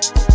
a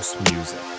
house music.